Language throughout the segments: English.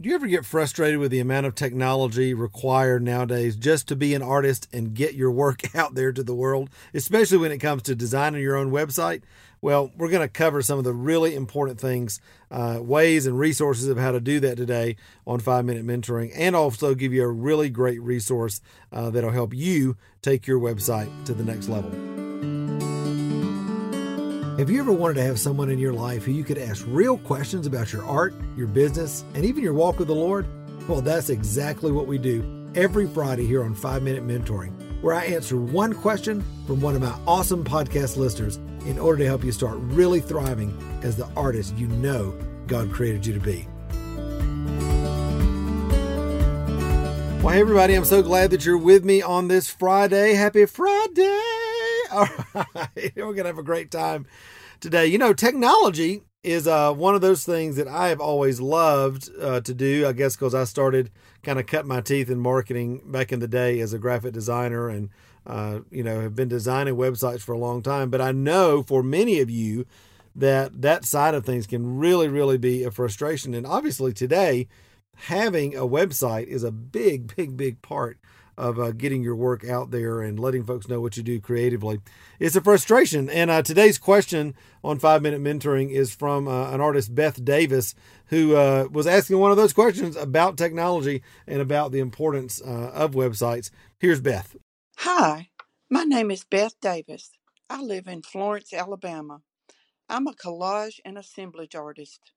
Do you ever get frustrated with the amount of technology required nowadays just to be an artist and get your work out there to the world, especially when it comes to designing your own website? Well, we're going to cover some of the really important things, uh, ways, and resources of how to do that today on Five Minute Mentoring, and also give you a really great resource uh, that'll help you take your website to the next level. Have you ever wanted to have someone in your life who you could ask real questions about your art, your business, and even your walk with the Lord? Well, that's exactly what we do every Friday here on 5 Minute Mentoring, where I answer one question from one of my awesome podcast listeners in order to help you start really thriving as the artist you know God created you to be. Well, hey, everybody, I'm so glad that you're with me on this Friday. Happy Friday! All right, we're going to have a great time today. You know, technology is uh, one of those things that I have always loved uh, to do. I guess because I started kind of cut my teeth in marketing back in the day as a graphic designer and, uh, you know, have been designing websites for a long time. But I know for many of you that that side of things can really, really be a frustration. And obviously today, having a website is a big, big, big part of uh, getting your work out there and letting folks know what you do creatively. It's a frustration. And uh, today's question on Five Minute Mentoring is from uh, an artist, Beth Davis, who uh, was asking one of those questions about technology and about the importance uh, of websites. Here's Beth. Hi, my name is Beth Davis. I live in Florence, Alabama. I'm a collage and assemblage artist.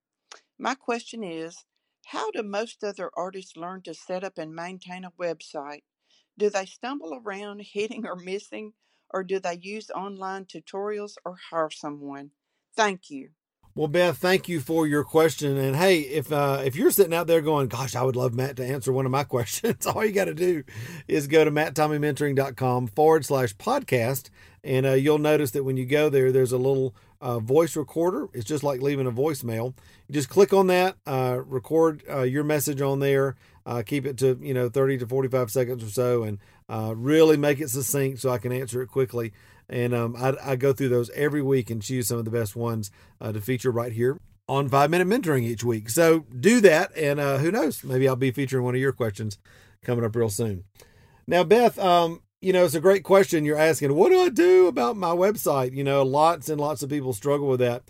My question is How do most other artists learn to set up and maintain a website? Do they stumble around hitting or missing, or do they use online tutorials or hire someone? Thank you. Well, Beth, thank you for your question. And hey, if uh, if you're sitting out there going, "Gosh, I would love Matt to answer one of my questions," all you got to do is go to matttommeymentoring.com forward slash podcast, and uh, you'll notice that when you go there, there's a little uh, voice recorder. It's just like leaving a voicemail. You just click on that, uh, record uh, your message on there, uh, keep it to you know 30 to 45 seconds or so, and uh, really make it succinct so I can answer it quickly. And um, I, I, go through those every week and choose some of the best ones uh, to feature right here on Five Minute Mentoring each week. So do that, and who knows, maybe I'll be featuring one of your questions coming up real soon. Now, Beth, um, you know, it's a great question you're asking. What do I do about my website? You know, lots and lots of people struggle with that.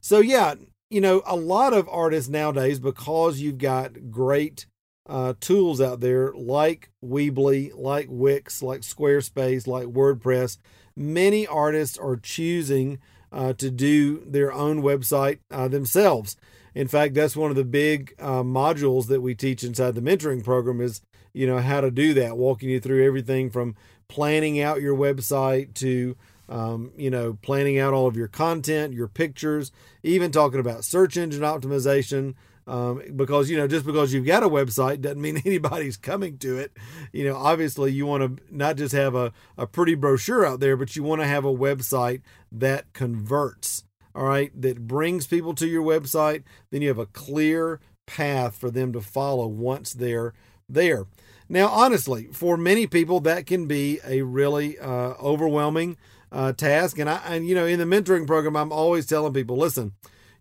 So, yeah, you know, a lot of artists nowadays, because you've got great uh, tools out there like Weebly, like Wix, like Squarespace, like WordPress, many artists are choosing uh, to do their own website uh, themselves. In fact, that's one of the big uh, modules that we teach inside the mentoring program is, you know, how to do that, walking you through everything from planning out your website to um, you know planning out all of your content your pictures even talking about search engine optimization um, because you know just because you've got a website doesn't mean anybody's coming to it. You know obviously you want to not just have a, a pretty brochure out there but you want to have a website that converts all right? That brings people to your website. Then you have a clear path for them to follow once they're there now, honestly, for many people, that can be a really uh, overwhelming uh, task. And I, and you know, in the mentoring program, I'm always telling people, listen,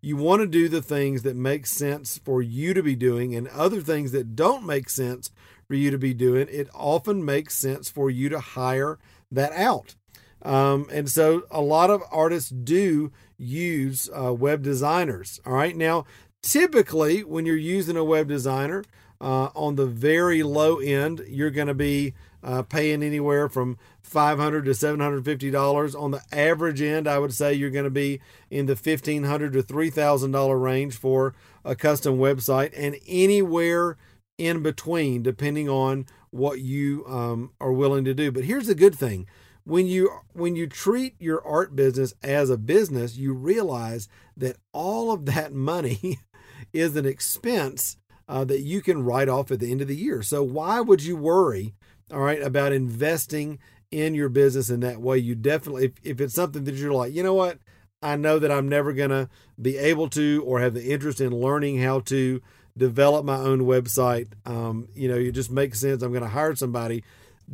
you want to do the things that make sense for you to be doing, and other things that don't make sense for you to be doing. It often makes sense for you to hire that out. Um, and so, a lot of artists do use uh, web designers. All right, now typically when you're using a web designer uh, on the very low end, you're going to be uh, paying anywhere from 500 to $750. On the average end, I would say you're going to be in the 1,500 to $3,000 range for a custom website, and anywhere in between, depending on what you um, are willing to do. But here's the good thing when you when you treat your art business as a business you realize that all of that money is an expense uh, that you can write off at the end of the year. So why would you worry, all right, about investing in your business in that way? You definitely, if, if it's something that you're like, you know what, I know that I'm never going to be able to or have the interest in learning how to develop my own website. Um, you know, it just makes sense. I'm going to hire somebody.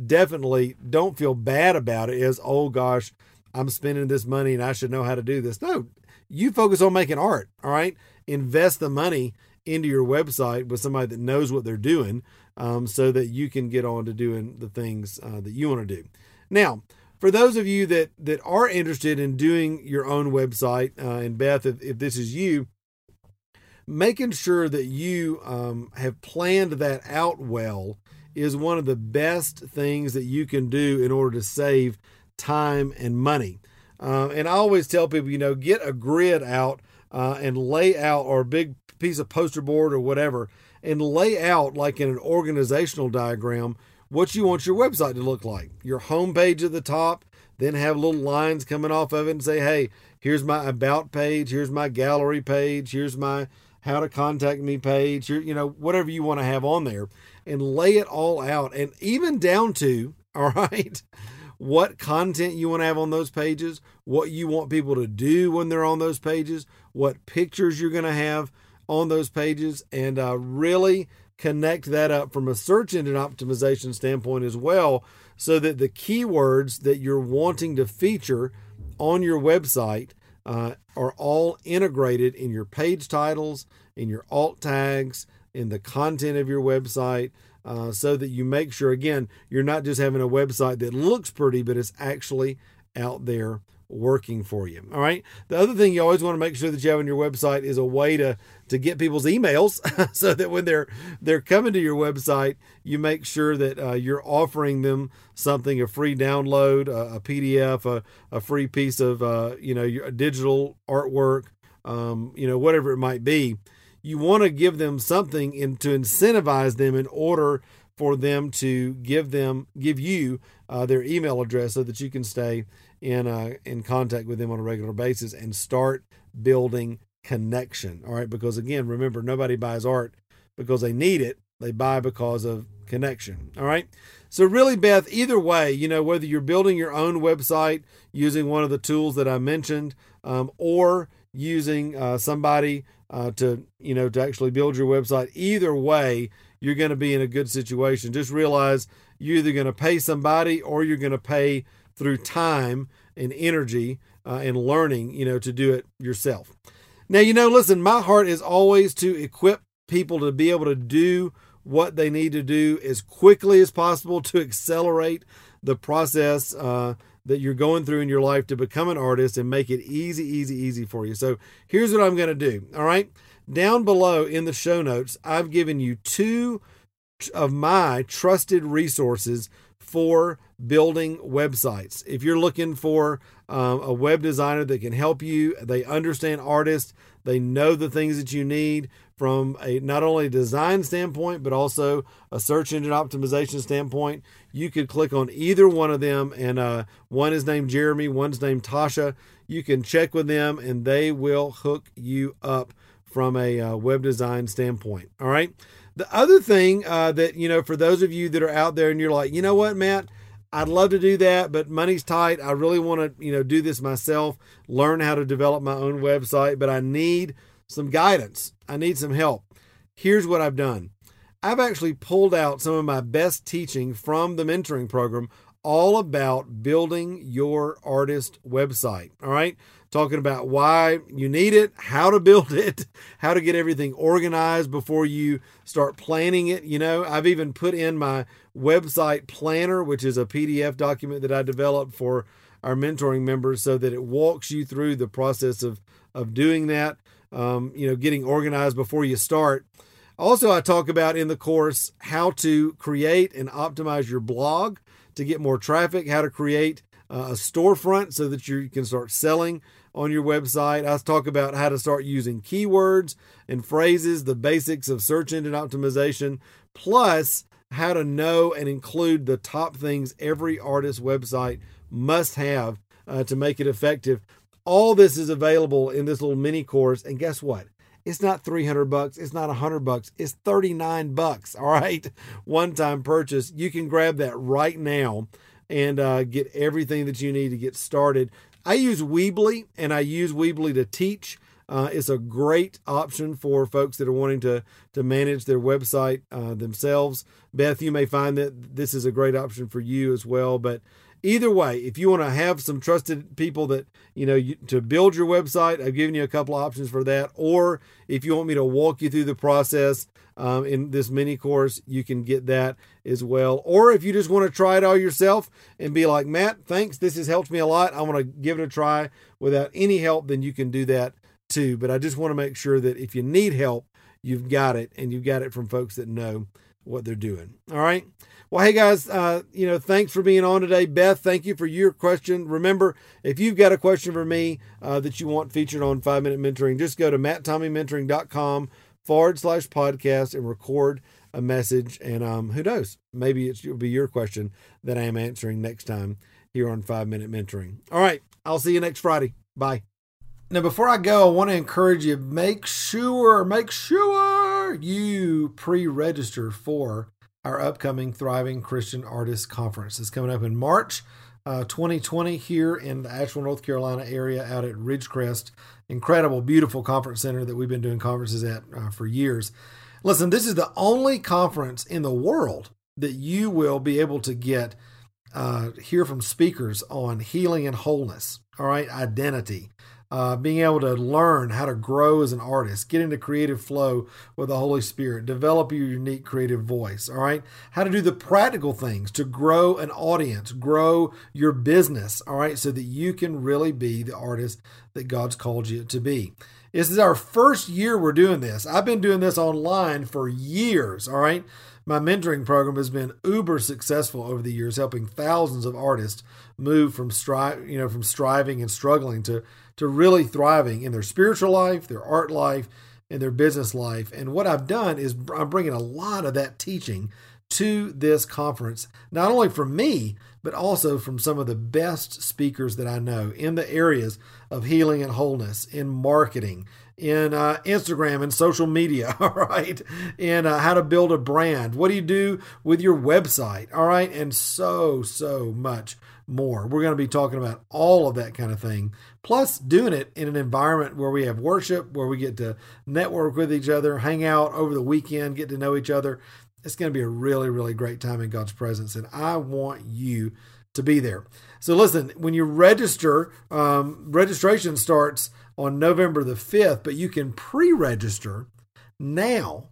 Definitely don't feel bad about it as, oh gosh, I'm spending this money and I should know how to do this. No, you focus on making art. All right. Invest the money into your website with somebody that knows what they're doing um, so that you can get on to doing the things uh, that you want to do. Now, for those of you that, that are interested in doing your own website, uh, and Beth, if, if this is you, making sure that you um, have planned that out well is one of the best things that you can do in order to save time and money. Uh, and I always tell people, you know, get a grid out uh, and lay out, or a big piece of poster board or whatever, and lay out like in an organizational diagram what you want your website to look like. Your home page at the top, then have little lines coming off of it and say, hey, here's my about page, here's my gallery page, here's my how to contact me page, you know, whatever you want to have on there, and lay it all out, and even down to, all right, what content you want to have on those pages, what you want people to do when they're on those pages, what pictures you're going to have on those pages, and uh, really connect that up from a search engine optimization standpoint as well, so that the keywords that you're wanting to feature on your website uh, are all integrated in your page titles, in your alt tags, in the content of your website, uh, so that you make sure, again, you're not just having a website that looks pretty, but it's actually out there working for you. All right. The other thing you always want to make sure that you have on your website is a way to to get people's emails, so that when they're they're coming to your website, you make sure that uh, you're offering them something a free download, a, a PDF, a, a free piece of uh, you know your digital artwork, um, you know whatever it might be. You want to give them something in, to incentivize them in order for them to give them give you uh, their email address so that you can stay in uh, in contact with them on a regular basis and start building connection. All right, because again, remember, nobody buys art because they need it; they buy because of connection. All right. So really, Beth, either way, you know, whether you're building your own website using one of the tools that I mentioned, um, or using uh, somebody uh, to you know to actually build your website, either way, you're going to be in a good situation. Just realize you're either going to pay somebody or you're going to pay through time and energy uh, and learning, you know, to do it yourself. Now, you know, listen, my heart is always to equip people to be able to do what they need to do as quickly as possible to accelerate the process uh, that you're going through in your life to become an artist and make it easy, easy, easy for you. So here's what I'm going to do. All right. Down below in the show notes, I've given you two of my trusted resources for building websites. If you're looking for um, a web designer that can help you, they understand artists, they know the things that you need from a not only a design standpoint but also a search engine optimization standpoint. You could click on either one of them, and uh, one is named Jeremy, one's named Tasha. You can check with them, and they will hook you up from a uh, web design standpoint. All right. The other thing uh, that, you know, for those of you that are out there and you're like, you know what, Matt, I'd love to do that, but money's tight. I really want to, you know, do this myself, learn how to develop my own website, but I need some guidance. I need some help. Here's what I've done. I've actually pulled out some of my best teaching from the mentoring program all about building your artist website. All right talking about why you need it, how to build it, how to get everything organized before you start planning it. You know, I've even put in my website planner, which is a PDF document that I developed for our mentoring members so that it walks you through the process of, of doing that, um, you know, getting organized before you start. Also, I talk about in the course how to create and optimize your blog to get more traffic, how to create uh, a storefront so that you can start selling on your website. I talk about how to start using keywords and phrases, the basics of search engine optimization, plus how to know and include the top things every artist website must have uh, to make it effective. All this is available in this little mini course. And guess what? It's not 300 bucks. It's not 100 bucks. It's 39 bucks. All right. One time purchase. You can grab that right now and uh, get everything that you need to get started. I use Weebly and I use Weebly to teach. Uh, it's a great option for folks that are wanting to to manage their website uh, themselves. Beth, you may find that this is a great option for you as well. But either way, if you want to have some trusted people that, you know, you, to build your website, I've given you a couple options for that. Or if you want me to walk you through the process um, in this mini course, you can get that as well. Or if you just want to try it all yourself and be like, Matt, thanks, this has helped me a lot. I want to give it a try without any help, then you can do that too. But I just want to make sure that if you need help, you've got it and you've got it from folks that know what they're doing. All right. Well, hey guys, uh, you know, thanks for being on today. Beth, thank you for your question. Remember, if you've got a question for me uh, that you want featured on Five Minute Mentoring, just go to matttommeymentoring.com forward slash podcast and record a message. And um, who knows, maybe it'll be your question that I am answering next time here on Five Minute Mentoring. All right, I'll see you next Friday. Bye. Now, before I go, I want to encourage you make sure, make sure you pre register for our upcoming Thriving Christian Artists Conference. It's coming up in March uh, 2020 here in the Asheville, North Carolina area out at Ridgecrest. Incredible, beautiful conference center that we've been doing conferences at uh, for years. Listen, this is the only conference in the world that you will be able to get uh, hear from speakers on healing and wholeness, all right, identity, uh, being able to learn how to grow as an artist, get into creative flow with the Holy Spirit, develop your unique creative voice, all right? How to do the practical things to grow an audience, grow your business, all right, so that you can really be the artist that God's called you to be. This is our first year we're doing this. I've been doing this online for years, all right? My mentoring program has been uber successful over the years, helping thousands of artists move from stri- you know, from striving and struggling to to really thriving in their spiritual life, their art life, and their business life. And what I've done is I'm bringing a lot of that teaching to this conference, not only from me, but also from some of the best speakers that I know in the areas of healing and wholeness, in marketing, in uh, Instagram and social media, all right, in uh, how to build a brand. What do you do with your website, all right, and so, so much more. We're going to be talking about all of that kind of thing, plus doing it in an environment where we have worship, where we get to network with each other, hang out over the weekend, get to know each other. It's going to be a really, really great time in God's presence, and I want you to be there. So, listen, when you register, um, registration starts on November the 5th, but you can pre register now.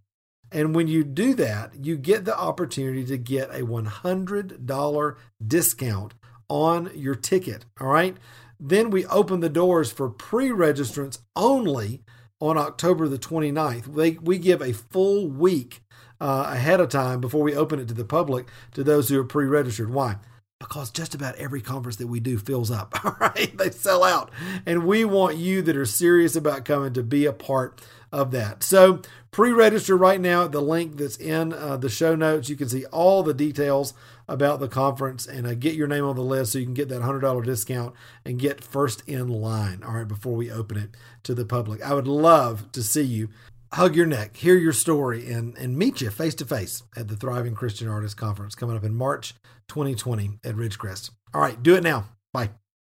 And when you do that, you get the opportunity to get a $100 discount on your ticket. All right. Then we open the doors for pre registrants only on October the 29th. They, we give a full week uh, ahead of time before we open it to the public to those who are pre registered. Why? Because just about every conference that we do fills up. All right. They sell out. And we want you that are serious about coming to be a part of that. So pre register right now at the link that's in uh, the show notes. You can see all the details about the conference and uh, get your name on the list so you can get that $100 discount and get first in line, all right, before we open it to the public. I would love to see you hug your neck, hear your story, and, and meet you face to face at the Thriving Christian Artist Conference coming up in March 2020 at Ridgecrest. All right, do it now. Bye.